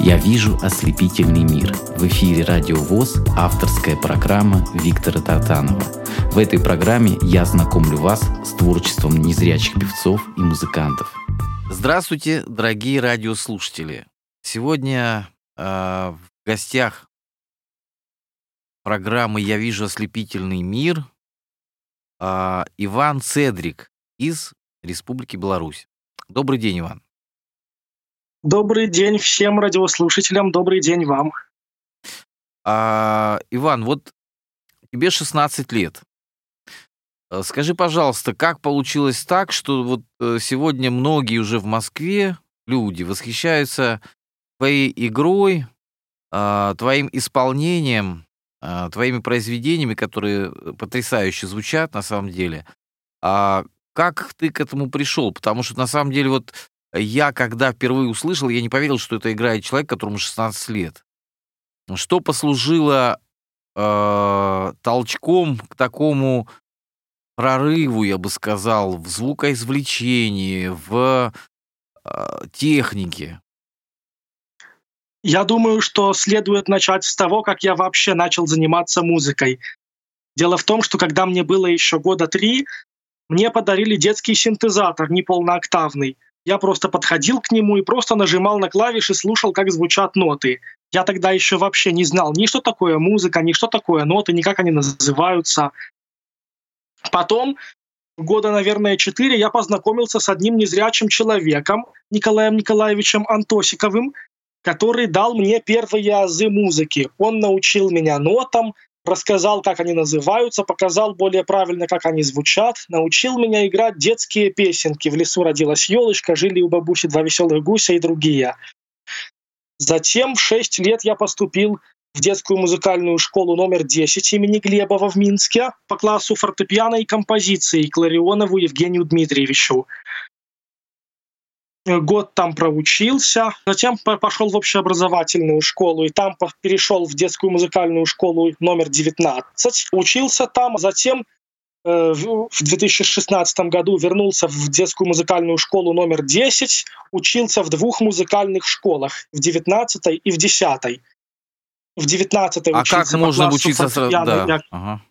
Я вижу ослепительный мир. В эфире Радио ВОЗ авторская программа Виктора Татанова. В этой программе я знакомлю вас с творчеством незрячих певцов и музыкантов. Здравствуйте, дорогие радиослушатели. Сегодня э, в гостях программы «Я вижу ослепительный мир» э, Иван Цедрик из Республики Беларусь. Добрый день, Иван. Добрый день всем радиослушателям, добрый день вам. А, Иван, вот тебе 16 лет. Э, скажи, пожалуйста, как получилось так, что вот э, сегодня многие уже в Москве люди восхищаются твоей игрой, а, твоим исполнением, а, твоими произведениями, которые э, потрясающе звучат на самом деле. А как ты к этому пришел? Потому что на самом деле вот я, когда впервые услышал, я не поверил, что это играет человек, которому 16 лет. Что послужило э, толчком к такому прорыву, я бы сказал, в звукоизвлечении, в э, технике? Я думаю, что следует начать с того, как я вообще начал заниматься музыкой. Дело в том, что когда мне было еще года три, мне подарили детский синтезатор неполнооктавный — я просто подходил к нему и просто нажимал на клавиши, слушал, как звучат ноты. Я тогда еще вообще не знал ни что такое музыка, ни что такое ноты, ни как они называются. Потом, года, наверное, четыре, я познакомился с одним незрячим человеком, Николаем Николаевичем Антосиковым, который дал мне первые азы музыки. Он научил меня нотам, рассказал, как они называются, показал более правильно, как они звучат, научил меня играть детские песенки. В лесу родилась елочка, жили у бабуси два веселых гуся и другие. Затем в 6 лет я поступил в детскую музыкальную школу номер 10 имени Глебова в Минске по классу фортепиано и композиции Кларионову Евгению Дмитриевичу год там проучился, затем пошел в общеобразовательную школу и там перешел в детскую музыкальную школу номер 19, учился там, затем э, в 2016 году вернулся в детскую музыкальную школу номер 10, учился в двух музыкальных школах, в 19 и в 10. В 19 а как можно учиться сразу? Да. Ага.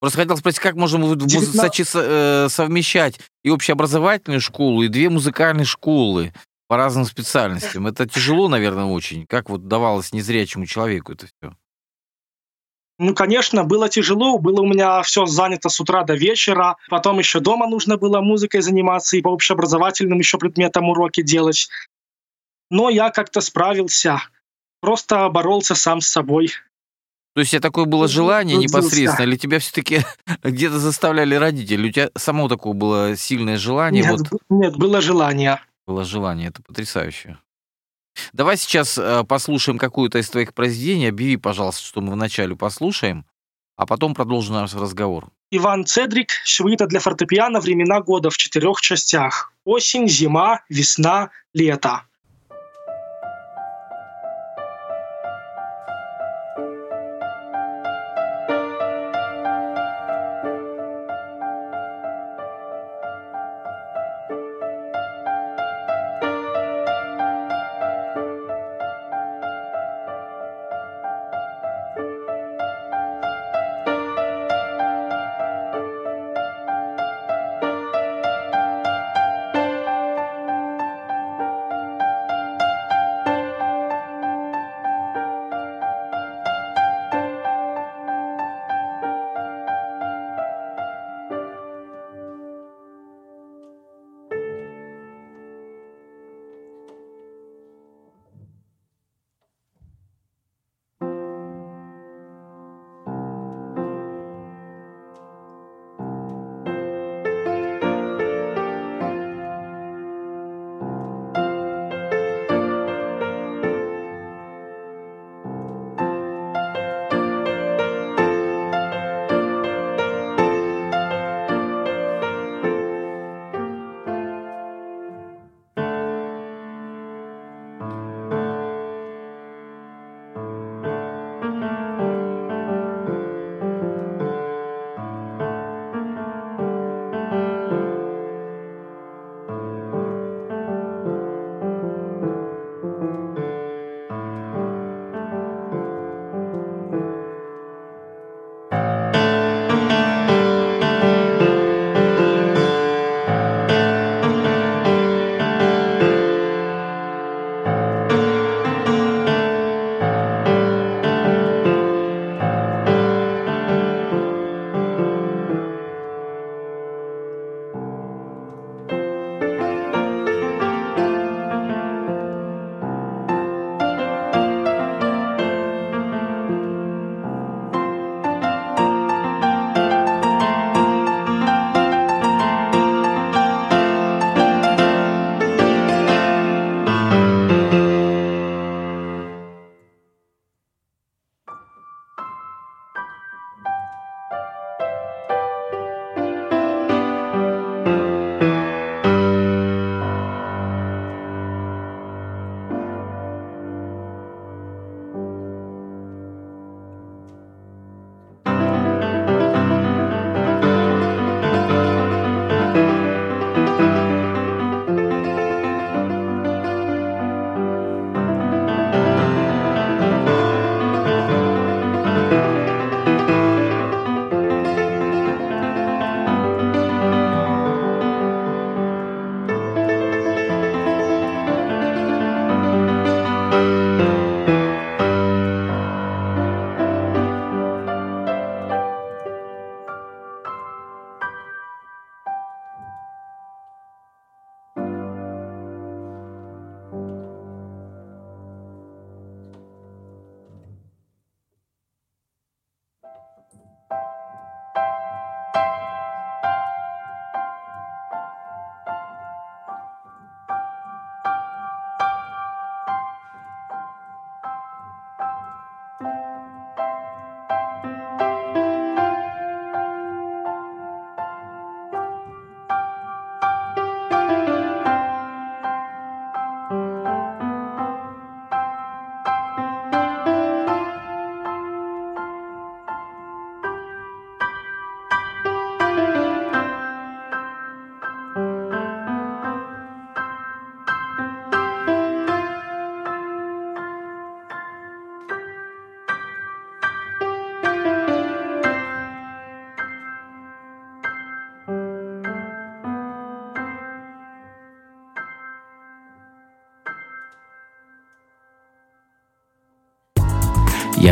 Просто хотел спросить, как можно в 19... Э, совмещать и общеобразовательную школу, и две музыкальные школы по разным специальностям? Это тяжело, наверное, очень. Как вот давалось незрячему человеку это все? Ну, конечно, было тяжело, было у меня все занято с утра до вечера, потом еще дома нужно было музыкой заниматься и по общеобразовательным еще предметам уроки делать. Но я как-то справился, просто боролся сам с собой. То есть, у тебя такое было желание непосредственно, или тебя все-таки где-то заставляли родители? У тебя самого такого было сильное желание? Нет, вот... нет, было желание. Было желание, это потрясающе. Давай сейчас э, послушаем какую-то из твоих произведений. Объяви, пожалуйста, что мы вначале послушаем, а потом продолжим наш разговор. Иван Цедрик, сюита для фортепиано «Времена года» в четырех частях. Осень, зима, весна, лето.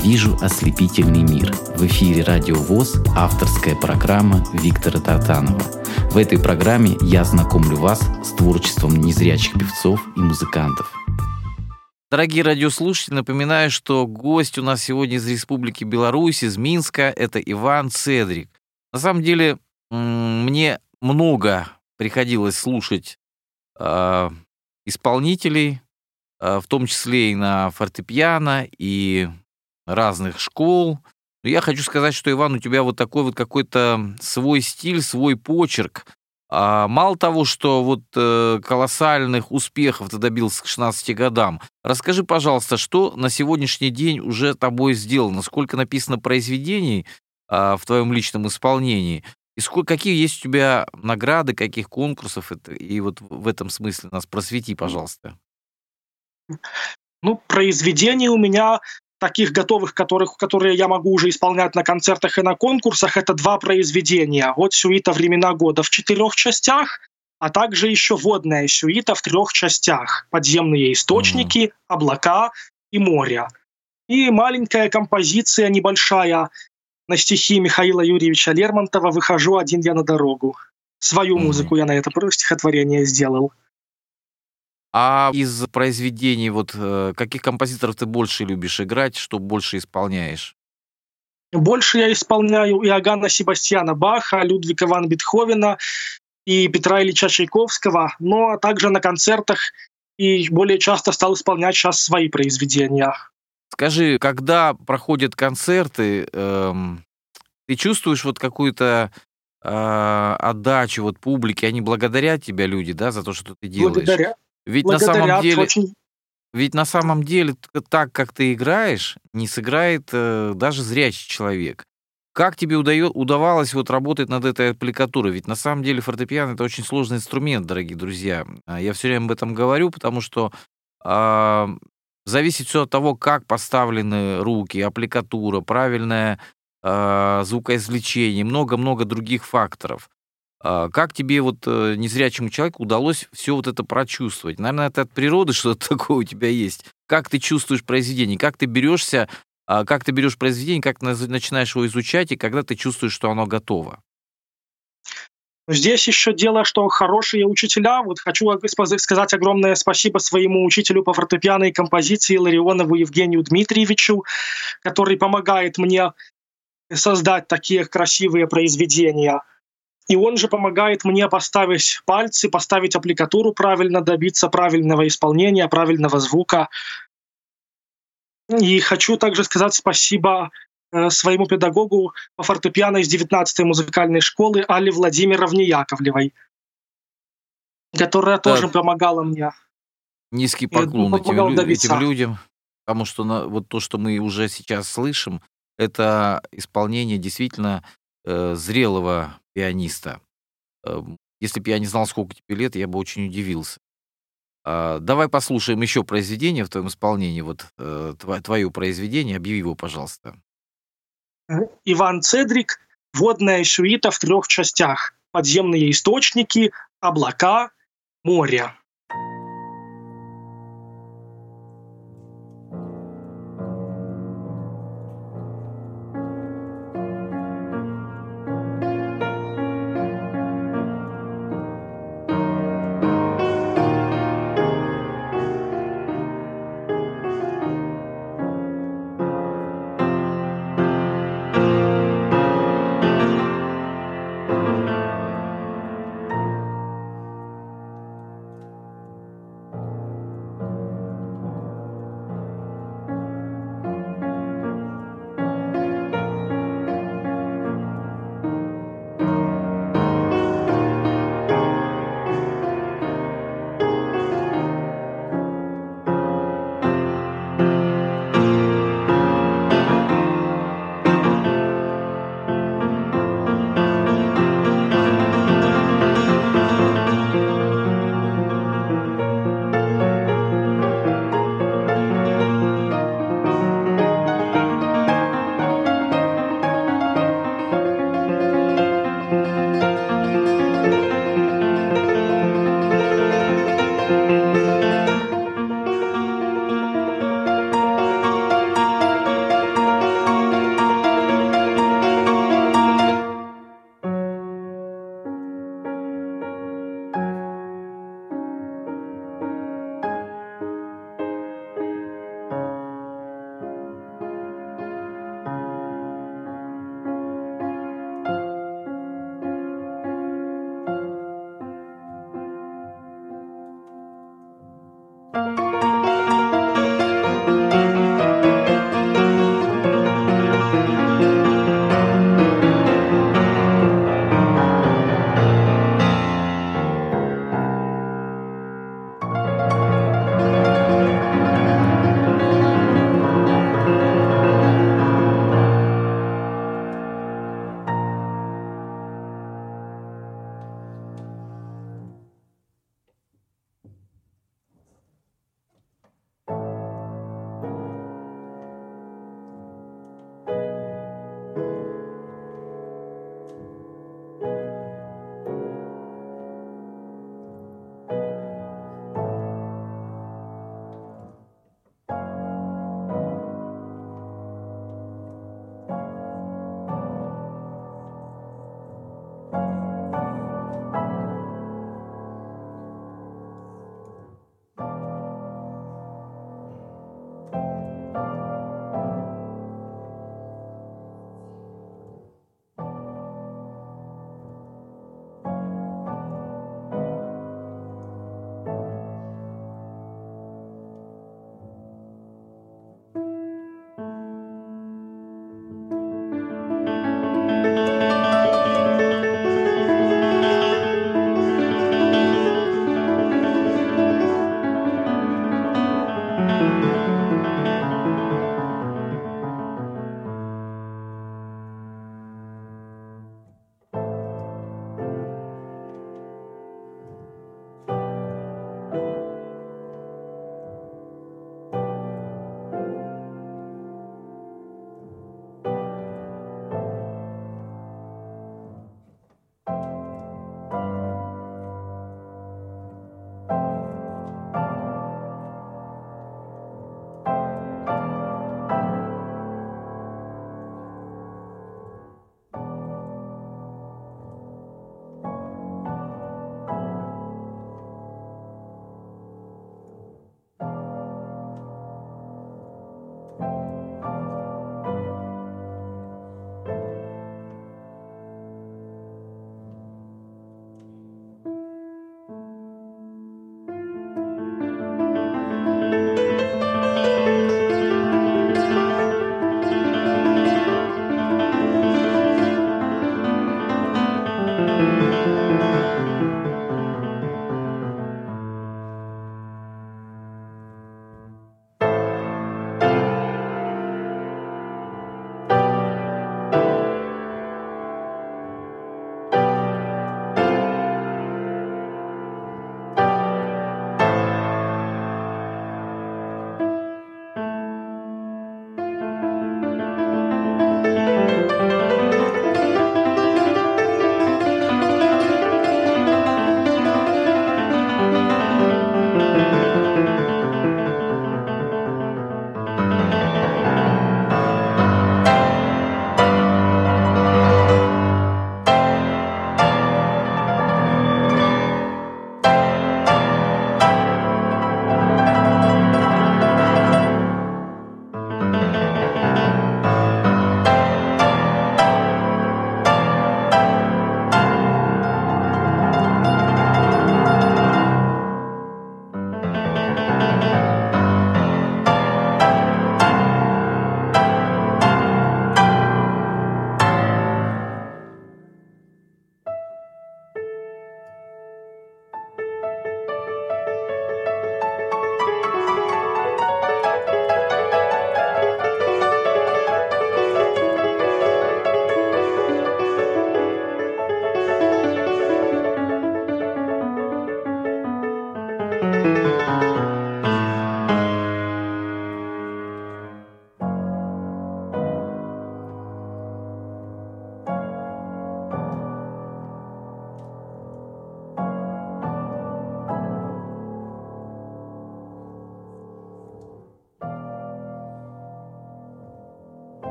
Вижу ослепительный мир. В эфире Радио ВОЗ авторская программа Виктора Тартанова. В этой программе я знакомлю вас с творчеством незрячих певцов и музыкантов. Дорогие радиослушатели, напоминаю, что гость у нас сегодня из Республики Беларусь, из Минска, это Иван Цедрик. На самом деле, мне много приходилось слушать э, исполнителей, э, в том числе и на фортепиано, и разных школ. Но я хочу сказать, что, Иван, у тебя вот такой вот какой-то свой стиль, свой почерк. А мало того, что вот э, колоссальных успехов ты добился к 16 годам, расскажи, пожалуйста, что на сегодняшний день уже тобой сделано, сколько написано произведений э, в твоем личном исполнении, и сколько, какие есть у тебя награды, каких конкурсов, это, и вот в этом смысле нас просвети, пожалуйста. Ну, произведений у меня таких готовых, которых, которые я могу уже исполнять на концертах и на конкурсах, это два произведения. Вот сюита «Времена года» в четырех частях, а также еще водная сюита в трех частях. Подземные источники, mm-hmm. облака и море. И маленькая композиция небольшая на стихи Михаила Юрьевича Лермонтова «Выхожу один я на дорогу». Свою mm-hmm. музыку я на это стихотворение сделал. А из произведений, вот э, каких композиторов ты больше любишь играть, что больше исполняешь? Больше я исполняю Иоганна Себастьяна Баха, Людвига ван Бетховена и Петра Ильича Чайковского, но также на концертах и более часто стал исполнять сейчас свои произведения. Скажи, когда проходят концерты, эм, ты чувствуешь вот какую-то э, отдачу вот публике, они благодарят тебя, люди, да, за то, что ты делаешь? Благодаря. Ведь на самом деле, очень... ведь на самом деле так, как ты играешь, не сыграет э, даже зрячий человек. Как тебе удает, удавалось вот работать над этой аппликатурой? Ведь на самом деле фортепиано это очень сложный инструмент, дорогие друзья. А я все время об этом говорю, потому что э, зависит все от того, как поставлены руки, аппликатура, правильное э, звукоизвлечение, много-много других факторов. А, как тебе вот э, незрячему человеку удалось все вот это прочувствовать? Наверное, это от природы что-то такое у тебя есть. Как ты чувствуешь произведение? Как ты берешься, а, как ты берешь произведение, как начинаешь его изучать, и когда ты чувствуешь, что оно готово? Здесь еще дело, что хорошие учителя. Вот хочу сказать огромное спасибо своему учителю по фортепиано и композиции Ларионову Евгению Дмитриевичу, который помогает мне создать такие красивые произведения. И он же помогает мне поставить пальцы, поставить аппликатуру правильно, добиться правильного исполнения, правильного звука. И хочу также сказать спасибо э, своему педагогу по фортепиано из 19-й музыкальной школы Алле Владимировне Яковлевой, которая так. тоже помогала мне. Низкий поклон этим, этим людям, потому что на, вот то, что мы уже сейчас слышим, это исполнение действительно э, зрелого пианиста. Эм, если бы я не знал, сколько тебе лет, я бы очень удивился. А, давай послушаем еще произведение в твоем исполнении, вот э, твое произведение, объяви его, пожалуйста. Иван Цедрик, водная сюита в трех частях. Подземные источники, облака, море.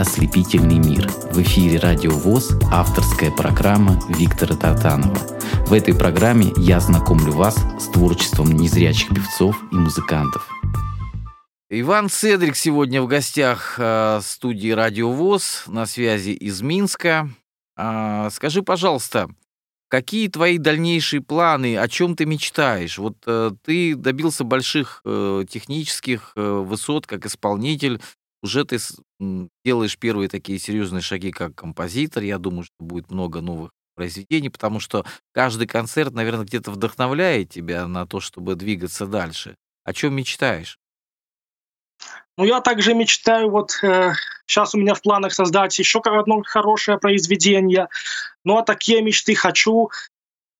Ослепительный мир». В эфире «Радио ВОЗ» авторская программа Виктора Татанова. В этой программе я знакомлю вас с творчеством незрячих певцов и музыкантов. Иван Седрик сегодня в гостях э, студии «Радио ВОЗ» на связи из Минска. Э, скажи, пожалуйста, какие твои дальнейшие планы, о чем ты мечтаешь? Вот э, ты добился больших э, технических высот как исполнитель, уже ты делаешь первые такие серьезные шаги как композитор. Я думаю, что будет много новых произведений, потому что каждый концерт, наверное, где-то вдохновляет тебя на то, чтобы двигаться дальше. О чем мечтаешь? Ну, я также мечтаю, вот э, сейчас у меня в планах создать еще одно хорошее произведение. Ну, а такие мечты хочу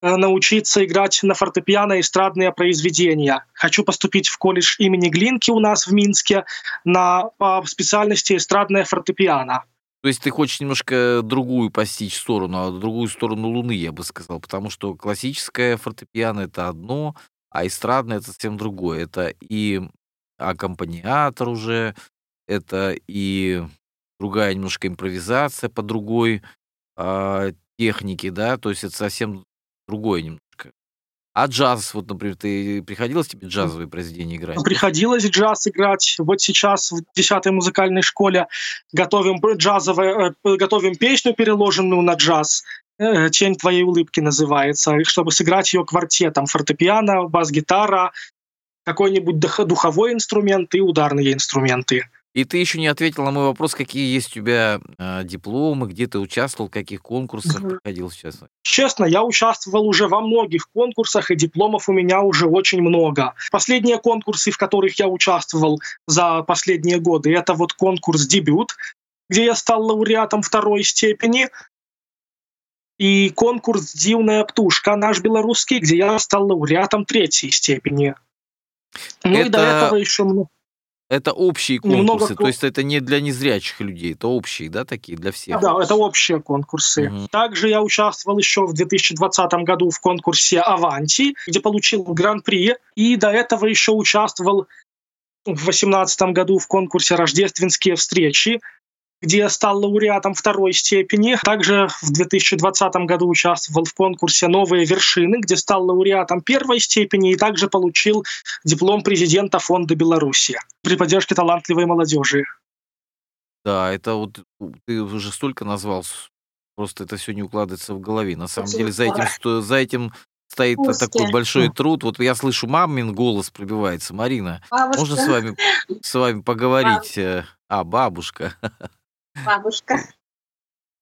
научиться играть на фортепиано эстрадные произведения. Хочу поступить в колледж имени Глинки у нас в Минске на по специальности эстрадное фортепиано. То есть ты хочешь немножко другую постичь сторону, а другую сторону Луны, я бы сказал, потому что классическое фортепиано — это одно, а эстрадное — это совсем другое. Это и аккомпаниатор уже, это и другая немножко импровизация по другой э, технике, да, то есть это совсем другое немножко. А джаз, вот, например, ты приходилось тебе джазовые произведения играть? Приходилось джаз играть. Вот сейчас в 10 музыкальной школе готовим джазовое, э, готовим песню, переложенную на джаз. Э, «Тень твоей улыбки» называется, чтобы сыграть ее квартетом. Фортепиано, бас-гитара, какой-нибудь духовой инструмент и ударные инструменты. И ты еще не ответил на мой вопрос, какие есть у тебя э, дипломы, где ты участвовал, в каких конкурсах угу. проходил сейчас? Честно, я участвовал уже во многих конкурсах, и дипломов у меня уже очень много. Последние конкурсы, в которых я участвовал за последние годы, это вот конкурс «Дебют», где я стал лауреатом второй степени, и конкурс «Дивная птушка» наш белорусский, где я стал лауреатом третьей степени. Ну это... и до этого еще много. Это общие конкурсы, Немного... то есть это не для незрячих людей, это общие, да, такие для всех? Да, это общие конкурсы. Угу. Также я участвовал еще в 2020 году в конкурсе «Аванти», где получил гран-при, и до этого еще участвовал в 2018 году в конкурсе «Рождественские встречи», где я стал лауреатом второй степени. Также в 2020 году участвовал в конкурсе «Новые вершины», где стал лауреатом первой степени и также получил диплом президента Фонда Беларуси при поддержке талантливой молодежи. Да, это вот ты уже столько назвал, просто это все не укладывается в голове. На самом деле за этим, за этим стоит Пусти. такой большой труд. Вот я слышу, мамин голос пробивается. Марина, бабушка. можно с вами, с вами поговорить? Бабушка. А, бабушка. Бабушка.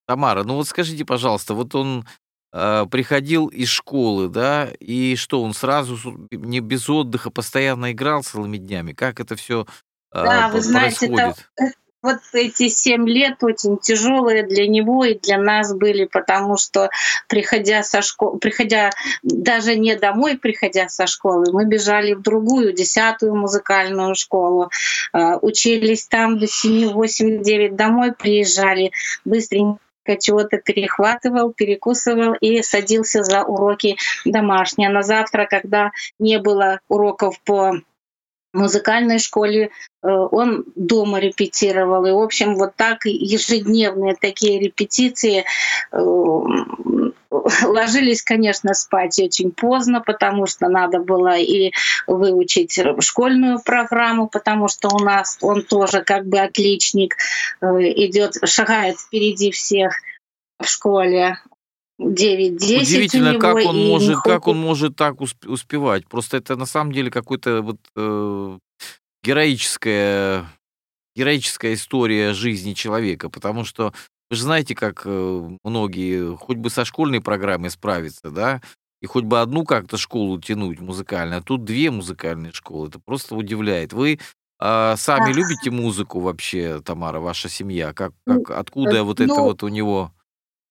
Тамара, ну вот скажите, пожалуйста, вот он э, приходил из школы, да, и что, он сразу не без отдыха постоянно играл целыми днями? Как это все э, да, вы знаете, это, вот эти семь лет очень тяжелые для него и для нас были, потому что приходя со школы, приходя даже не домой, приходя со школы, мы бежали в другую, десятую музыкальную школу, а, учились там до 7, 8, 9, домой приезжали, быстренько чего-то перехватывал, перекусывал и садился за уроки домашние. На завтра, когда не было уроков по музыкальной школе, э, он дома репетировал. И, в общем, вот так ежедневные такие репетиции э, ложились, конечно, спать очень поздно, потому что надо было и выучить школьную программу, потому что у нас он тоже как бы отличник, э, идет, шагает впереди всех в школе. 9-10 Удивительно, как он может, как он может так успевать. Просто это на самом деле какой-то вот э, героическая героическая история жизни человека, потому что вы же знаете, как э, многие, хоть бы со школьной программой справиться, да, и хоть бы одну как-то школу тянуть музыкальную, а тут две музыкальные школы. Это просто удивляет. Вы а, сами да. любите музыку вообще, Тамара, ваша семья? Как, как откуда вот ну, это вот у него?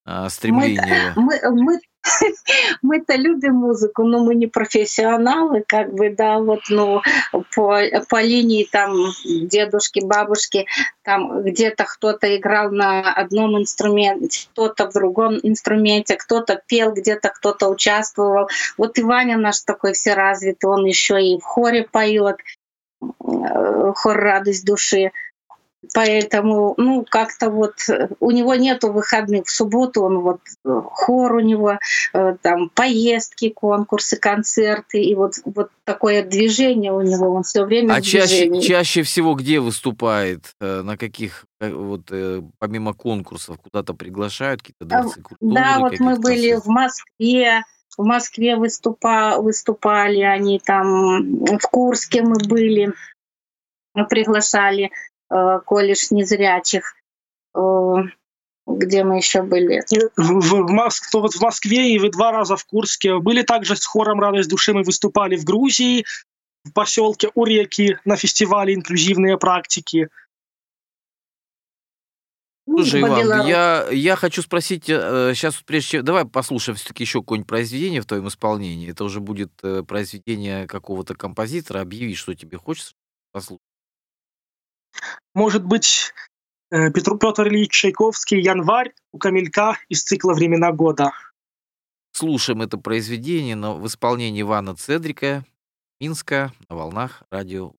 А, стремление? Мы, мы, мы, мы-то любим музыку, но мы не профессионалы, как бы, да, вот, ну, по, по линии там дедушки, бабушки, там где-то кто-то играл на одном инструменте, кто-то в другом инструменте, кто-то пел, где-то кто-то участвовал. Вот и Ваня наш такой все развитый, он еще и в хоре поет, э, хор «Радость души». Поэтому, ну, как-то вот э, у него нету выходных. В субботу он вот э, хор у него, э, там поездки, конкурсы, концерты, и вот, вот такое движение у него, он все время А чаще, чаще всего где выступает? На каких, вот помимо конкурсов, куда-то приглашают, какие-то дворцы культуры? Да, вот мы были в Москве, в Москве выступа, выступали они там, в Курске мы были, мы приглашали. Э, колледж незрячих. Э, где мы еще были? В, в, Моск... вот в Москве и вы два раза в Курске. Были также с хором «Радость души» мы выступали в Грузии, в поселке Уреки на фестивале «Инклюзивные практики». Ну, Слушай, Иван, я, я хочу спросить, сейчас э, прежде чем... Давай послушаем все-таки еще какое-нибудь произведение в твоем исполнении. Это уже будет произведение какого-то композитора. Объяви, что тебе хочется послушать. Может быть, э, Петр, Петр Ильич Чайковский «Январь» у Камелька из цикла «Времена года». Слушаем это произведение в исполнении Ивана Цедрика, Минска, на волнах радио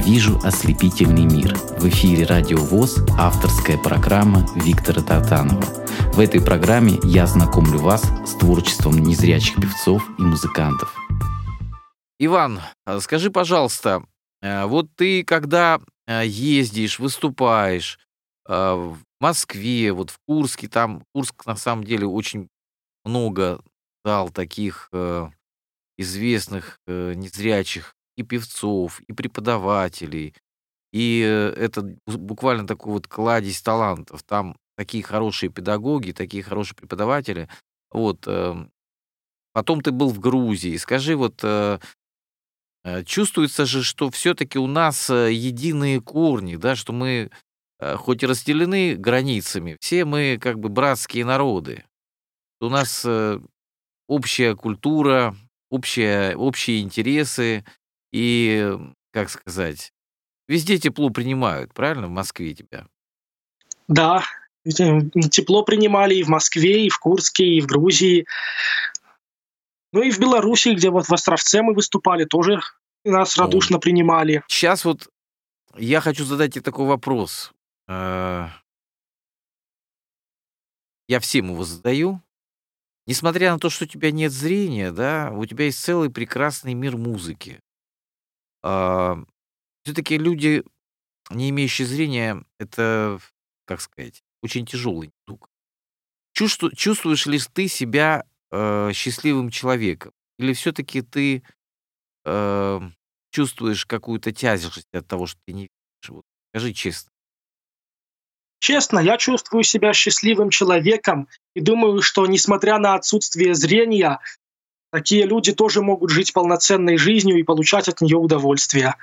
Вижу ослепительный мир. В эфире Радио ВОЗ авторская программа Виктора Татанова. В этой программе я знакомлю вас с творчеством незрячих певцов и музыкантов. Иван, скажи, пожалуйста, э, вот ты когда э, ездишь, выступаешь э, в Москве, вот в Курске, там Курск на самом деле очень много дал таких известных незрячих и певцов, и преподавателей. И э, это буквально такой вот кладезь талантов. Там такие хорошие педагоги, такие хорошие преподаватели. Вот. Эм, потом ты был в Грузии. Скажи, вот э, э, чувствуется же, что все-таки у нас единые корни, да, что мы хоть и разделены границами, все мы как бы братские народы. У нас общая культура, общие, общие интересы, и, как сказать, везде тепло принимают, правильно, в Москве тебя? Да, тепло принимали и в Москве, и в Курске, и в Грузии. Ну и в Беларуси, где вот в Островце мы выступали, тоже нас радушно О. принимали. Сейчас вот я хочу задать тебе такой вопрос. Э, я всем его задаю. Несмотря на то, что у тебя нет зрения, да, у тебя есть целый прекрасный мир музыки. А, все-таки люди, не имеющие зрения, это, как сказать, очень тяжелый недуг. Чувству, чувствуешь ли ты себя э, счастливым человеком? Или все-таки ты э, чувствуешь какую-то тяжесть от того, что ты не видишь? Вот, скажи честно. Честно, я чувствую себя счастливым человеком и думаю, что несмотря на отсутствие зрения, Такие люди тоже могут жить полноценной жизнью и получать от нее удовольствие.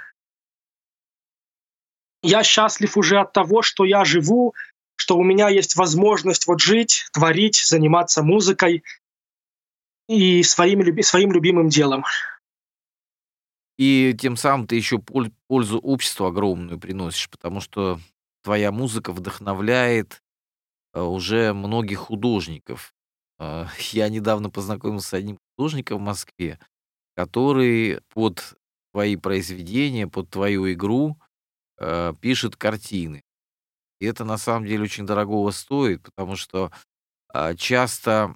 Я счастлив уже от того, что я живу, что у меня есть возможность вот жить, творить, заниматься музыкой и своим, своим любимым делом. И тем самым ты еще пользу обществу огромную приносишь, потому что твоя музыка вдохновляет э, уже многих художников. Э, я недавно познакомился с одним художника в Москве, который под твои произведения, под твою игру э, пишет картины. И это на самом деле очень дорогого стоит, потому что э, часто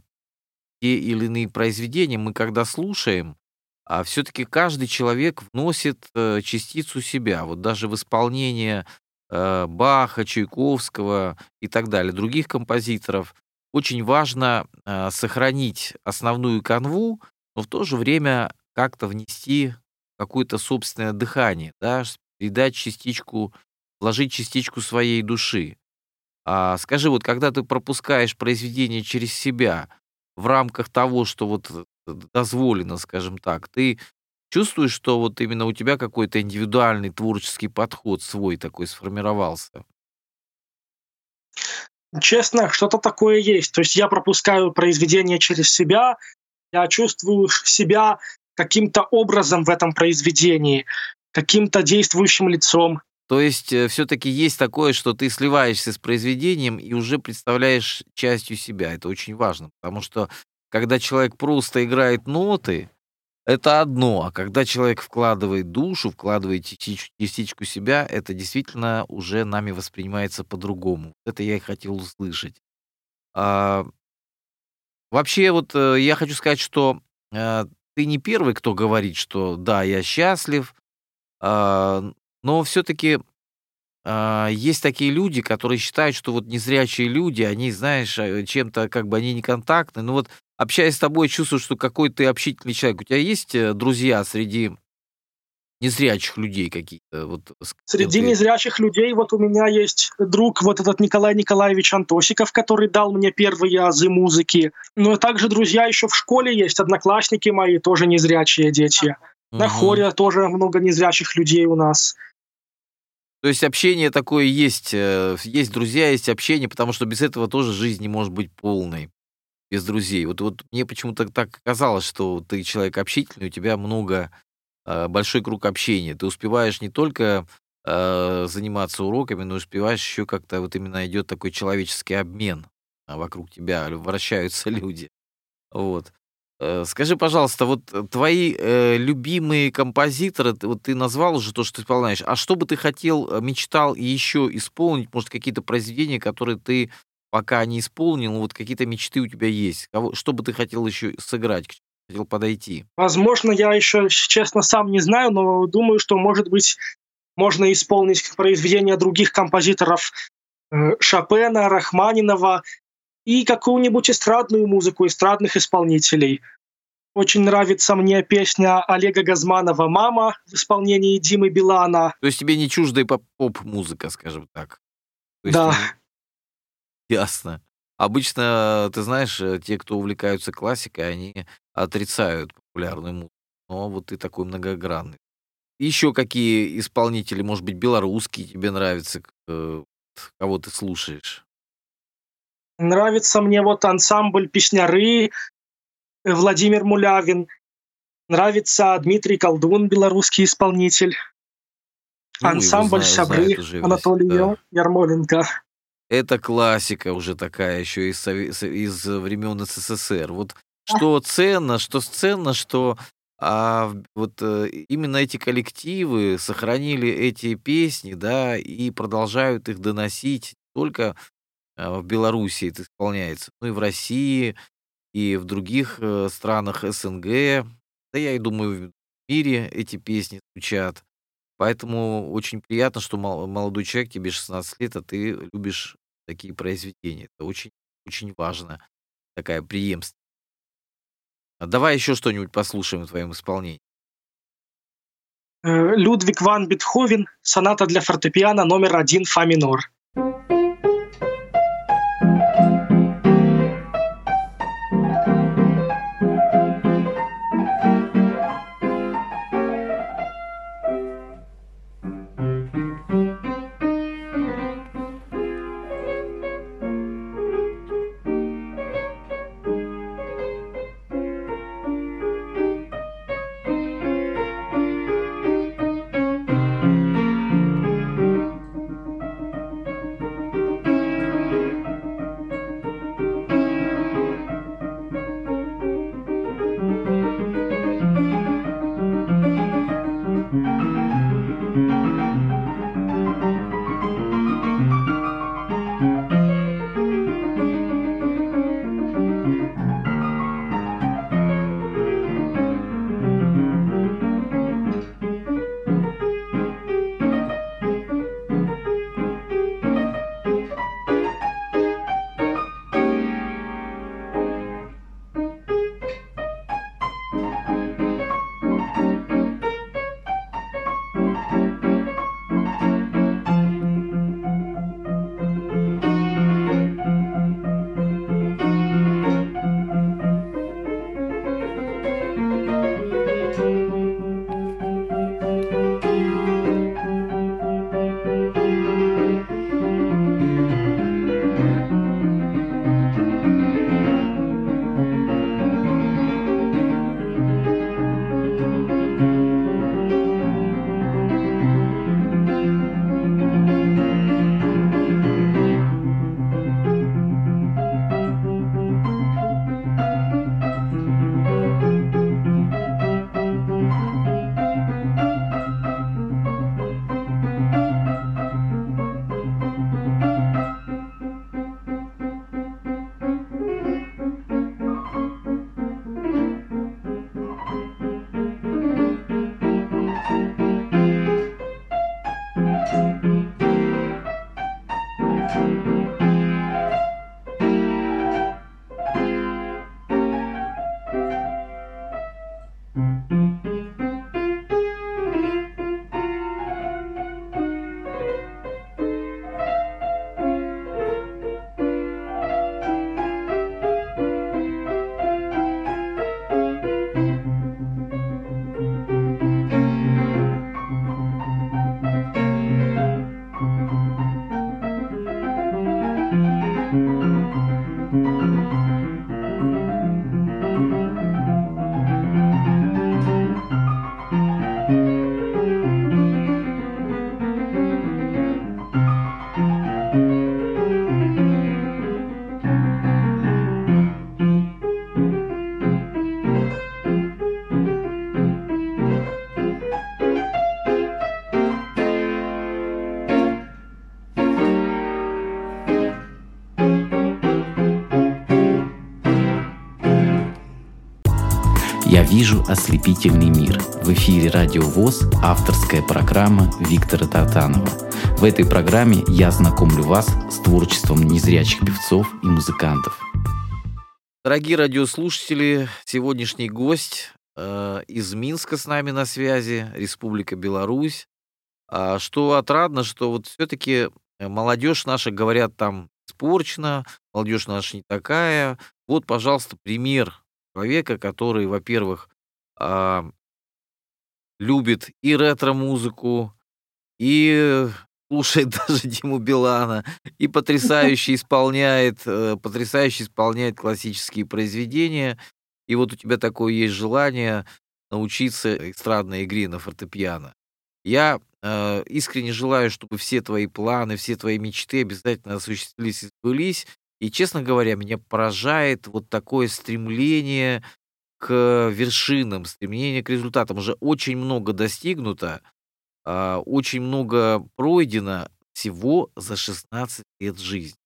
те или иные произведения мы когда слушаем, а все-таки каждый человек вносит э, частицу себя. Вот даже в исполнение э, Баха, Чайковского и так далее, других композиторов, очень важно э, сохранить основную канву, но в то же время как-то внести какое-то собственное дыхание, да, передать частичку, вложить частичку своей души. А скажи, вот когда ты пропускаешь произведение через себя в рамках того, что вот э, дозволено, скажем так, ты чувствуешь, что вот именно у тебя какой-то индивидуальный творческий подход свой такой сформировался? Честно, что-то такое есть. То есть я пропускаю произведение через себя, я чувствую себя каким-то образом в этом произведении, каким-то действующим лицом. То есть э, все-таки есть такое, что ты сливаешься с произведением и уже представляешь частью себя. Это очень важно, потому что когда человек просто играет ноты, это одно, а когда человек вкладывает душу, вкладывает частичку себя, это действительно уже нами воспринимается по-другому. Это я и хотел услышать. А, вообще, вот э, я хочу сказать, что а, ты не первый, кто говорит, что да, я счастлив, а, но все-таки а, есть такие люди, которые считают, что вот незрячие люди, они, знаешь, э, чем-то как бы они не контактны. Ну вот общаясь с тобой, чувствую, что какой ты общительный человек. У тебя есть э, друзья среди незрячих людей какие-то? Вот, Среди ты... незрячих людей вот у меня есть друг, вот этот Николай Николаевич Антосиков, который дал мне первые азы музыки. Но также друзья еще в школе есть, одноклассники мои, тоже незрячие дети. Угу. На хоре тоже много незрячих людей у нас. То есть общение такое есть, э, есть друзья, есть общение, потому что без этого тоже жизнь не может быть полной без друзей. Вот, вот мне почему-то так казалось, что ты человек общительный, у тебя много, э, большой круг общения. Ты успеваешь не только э, заниматься уроками, но успеваешь еще как-то вот именно идет такой человеческий обмен. А вокруг тебя вращаются люди. Вот. Э, скажи, пожалуйста, вот твои э, любимые композиторы, вот ты назвал уже то, что ты исполняешь, а что бы ты хотел, э, мечтал еще исполнить, может, какие-то произведения, которые ты пока не исполнил, вот какие-то мечты у тебя есть? Кого, что бы ты хотел еще сыграть, к чему хотел подойти? Возможно, я еще, честно, сам не знаю, но думаю, что, может быть, можно исполнить произведения других композиторов э, Шопена, Рахманинова и какую-нибудь эстрадную музыку эстрадных исполнителей. Очень нравится мне песня Олега Газманова «Мама» в исполнении Димы Билана. То есть тебе не чуждая поп-музыка, скажем так? да. Ясно. Обычно, ты знаешь, э, те, кто увлекаются классикой, они отрицают популярную музыку. Но вот ты такой многогранный. Еще какие исполнители, может быть, белорусские тебе нравятся, э, кого ты слушаешь? Нравится мне вот ансамбль «Песняры», э, Владимир Мулявин. Нравится Дмитрий Колдун, белорусский исполнитель. Ну, ансамбль знаю, «Сябры» Анатолий да. Ярмоленко. Это классика уже такая, еще из, из времен СССР. Вот что ценно, что ценно, что а, вот э, именно эти коллективы сохранили эти песни, да, и продолжают их доносить только а, в Беларуси это исполняется, ну и в России, и в других э, странах СНГ, да я и думаю, в мире эти песни звучат. Поэтому очень приятно, что молодой человек, тебе 16 лет, а ты любишь такие произведения. Это очень, очень важно, такая преемственность. А давай еще что-нибудь послушаем в твоем исполнении. Э, Людвиг ван Бетховен, соната для фортепиано номер один фа минор. Вижу ослепительный мир. В эфире Радио ВОЗ авторская программа Виктора Татанова. В этой программе я знакомлю вас с творчеством незрячих певцов и музыкантов. Дорогие радиослушатели, сегодняшний гость э, из Минска с нами на связи, Республика Беларусь. А что отрадно, что вот все-таки молодежь наша, говорят, там испорчена, молодежь наша не такая. Вот, пожалуйста, пример человека, который, во-первых, а, любит и ретро-музыку, и слушает даже Диму Билана, и потрясающе исполняет, э, потрясающе исполняет классические произведения. И вот у тебя такое есть желание научиться эстрадной игре на фортепиано. Я э, искренне желаю, чтобы все твои планы, все твои мечты обязательно осуществились и сбылись. И, честно говоря, меня поражает вот такое стремление к вершинам, стремление к результатам. Уже очень много достигнуто, а, очень много пройдено всего за 16 лет жизни.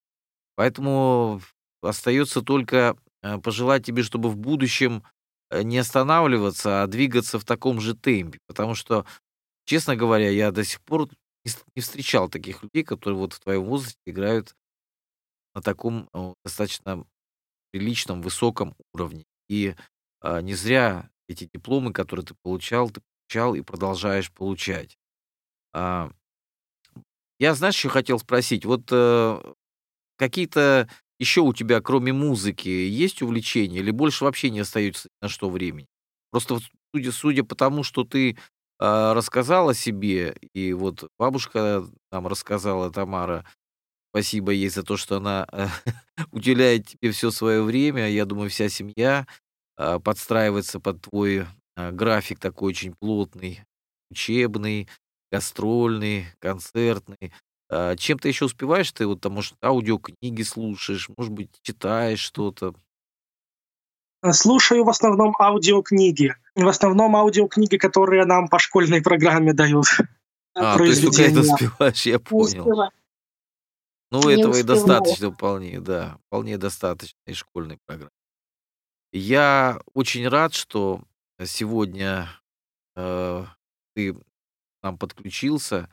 Поэтому остается только э, пожелать тебе, чтобы в будущем э, не останавливаться, а двигаться в таком же темпе. Потому что, честно говоря, я до сих пор не встречал таких людей, которые вот в твоем возрасте играют на таком достаточно приличном, высоком уровне. И а, не зря эти дипломы, которые ты получал, ты получал и продолжаешь получать. А, я, знаешь, еще хотел спросить, вот э, какие-то еще у тебя, кроме музыки, есть увлечения или больше вообще не остается на что времени? Просто судя, судя по тому, что ты э, рассказала себе, и вот бабушка нам рассказала, Тамара, Спасибо ей за то, что она э, уделяет тебе все свое время. Я думаю, вся семья э, подстраивается под твой э, график такой очень плотный, учебный, гастрольный, концертный. А, чем ты еще успеваешь? Ты вот там, может, аудиокниги слушаешь, может быть, читаешь что-то? Слушаю в основном аудиокниги. В основном аудиокниги, которые нам по школьной программе дают. А, то есть только это успеваешь, я понял. Ну, Не этого и достаточно вполне, да, вполне достаточно из школьной программы. Я очень рад, что сегодня э, ты нам подключился.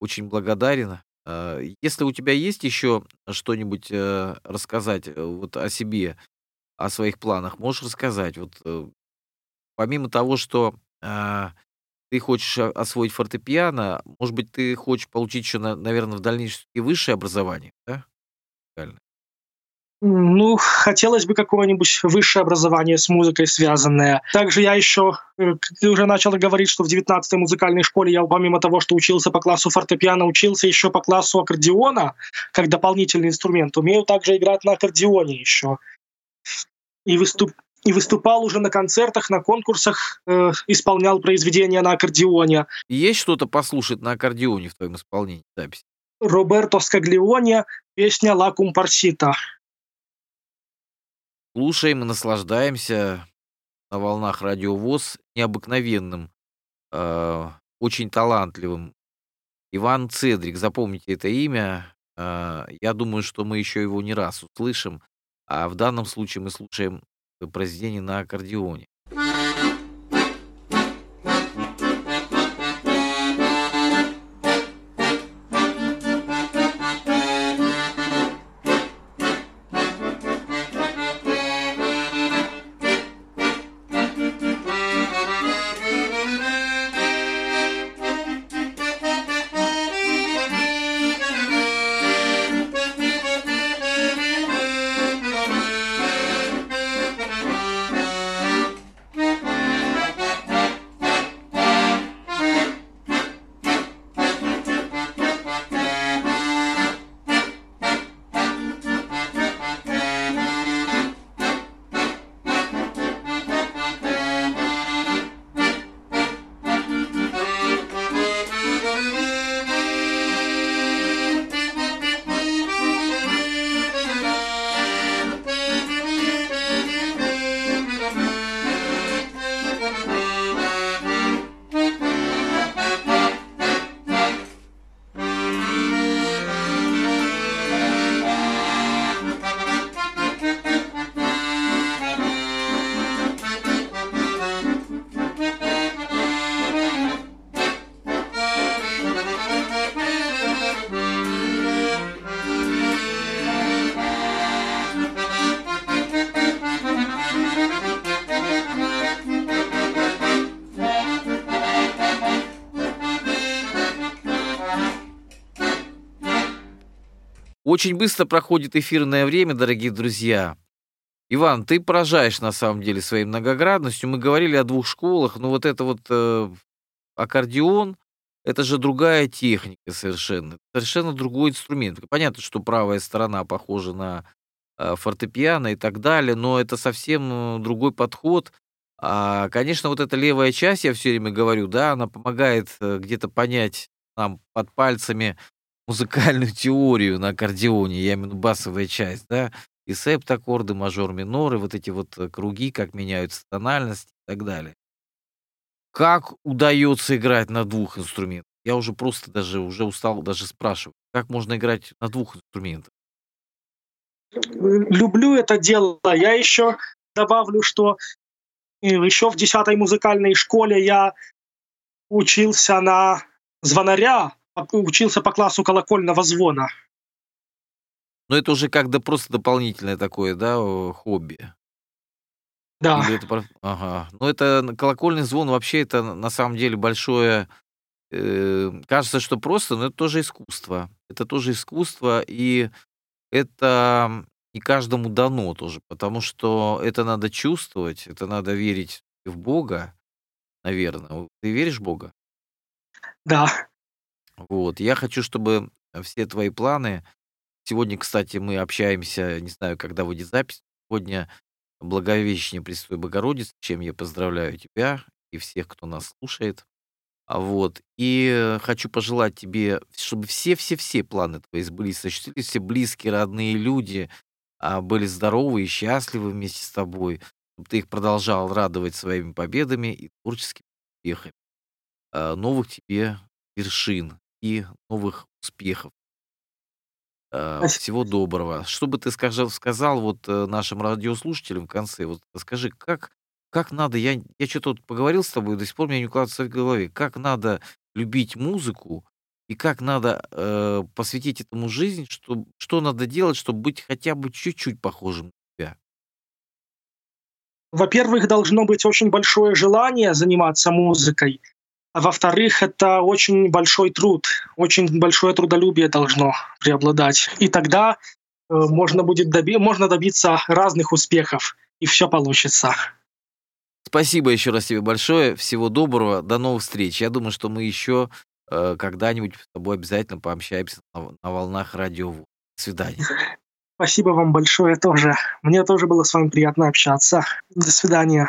Очень благодарен. Э, если у тебя есть еще что-нибудь э, рассказать э, вот о себе, о своих планах, можешь рассказать. Вот э, помимо того, что э, ты хочешь освоить фортепиано, может быть, ты хочешь получить еще, наверное, в дальнейшем и высшее образование, да? Правильно. Ну, хотелось бы какое-нибудь высшее образование с музыкой связанное. Также я еще, э, ты уже начал говорить, что в 19-й музыкальной школе я помимо того, что учился по классу фортепиано, учился еще по классу аккордеона, как дополнительный инструмент. Умею также играть на аккордеоне еще. И выступ и выступал уже на концертах, на конкурсах, э, исполнял произведения на аккордеоне. Есть что-то послушать на аккордеоне в твоем исполнении записи? Роберто Скаглиони, песня «Ла Кумпарсита». Слушаем и наслаждаемся на волнах радиовоз необыкновенным, э, очень талантливым. Иван Цедрик, запомните это имя. Э, я думаю, что мы еще его не раз услышим. А в данном случае мы слушаем произведение на аккордеоне. Очень быстро проходит эфирное время, дорогие друзья. Иван, ты поражаешь на самом деле своей многоградностью. Мы говорили о двух школах, но вот это вот э, аккордеон, это же другая техника совершенно, совершенно другой инструмент. Понятно, что правая сторона похожа на э, фортепиано и так далее, но это совсем другой подход. А, конечно, вот эта левая часть, я все время говорю, да, она помогает э, где-то понять нам под пальцами музыкальную теорию на аккордеоне, я виду басовая часть, да, и септаккорды, мажор, миноры, вот эти вот э, круги, как меняются тональности и так далее. Как удается играть на двух инструментах? Я уже просто даже уже устал даже спрашивать, как можно играть на двух инструментах? Люблю это дело. Я еще добавлю, что э, еще в 10 музыкальной школе я учился на звонаря, учился по классу колокольного звона. Но это уже как-то просто дополнительное такое, да, хобби. Да. Или это... Ага. Ну, это колокольный звон вообще это на самом деле большое... Э, кажется, что просто, но это тоже искусство. Это тоже искусство, и это не каждому дано тоже, потому что это надо чувствовать, это надо верить в Бога, наверное. Ты веришь в Бога? Да. Вот. Я хочу, чтобы все твои планы... Сегодня, кстати, мы общаемся, не знаю, когда выйдет запись. Сегодня Благовещение Пресвятой Богородицы, чем я поздравляю тебя и всех, кто нас слушает. А вот. И хочу пожелать тебе, чтобы все-все-все планы твои сбылись, осуществились, все близкие, родные люди а, были здоровы и счастливы вместе с тобой, чтобы ты их продолжал радовать своими победами и творческими успехами. А, новых тебе вершин и новых успехов. Э, всего доброго. Что бы ты сказал, сказал вот э, нашим радиослушателям в конце? Вот скажи, как, как надо, я, я что-то вот поговорил с тобой, до сих пор мне не укладывается в голове, как надо любить музыку и как надо э, посвятить этому жизнь, что, что надо делать, чтобы быть хотя бы чуть-чуть похожим на тебя? Во-первых, должно быть очень большое желание заниматься музыкой. А во-вторых, это очень большой труд, очень большое трудолюбие должно преобладать. И тогда э, можно будет доби можно добиться разных успехов, и все получится. Спасибо еще раз тебе большое. Всего доброго. До новых встреч. Я думаю, что мы еще э, когда-нибудь с тобой обязательно пообщаемся на, на волнах радио. До свидания. Спасибо вам большое тоже. Мне тоже было с вами приятно общаться. До свидания.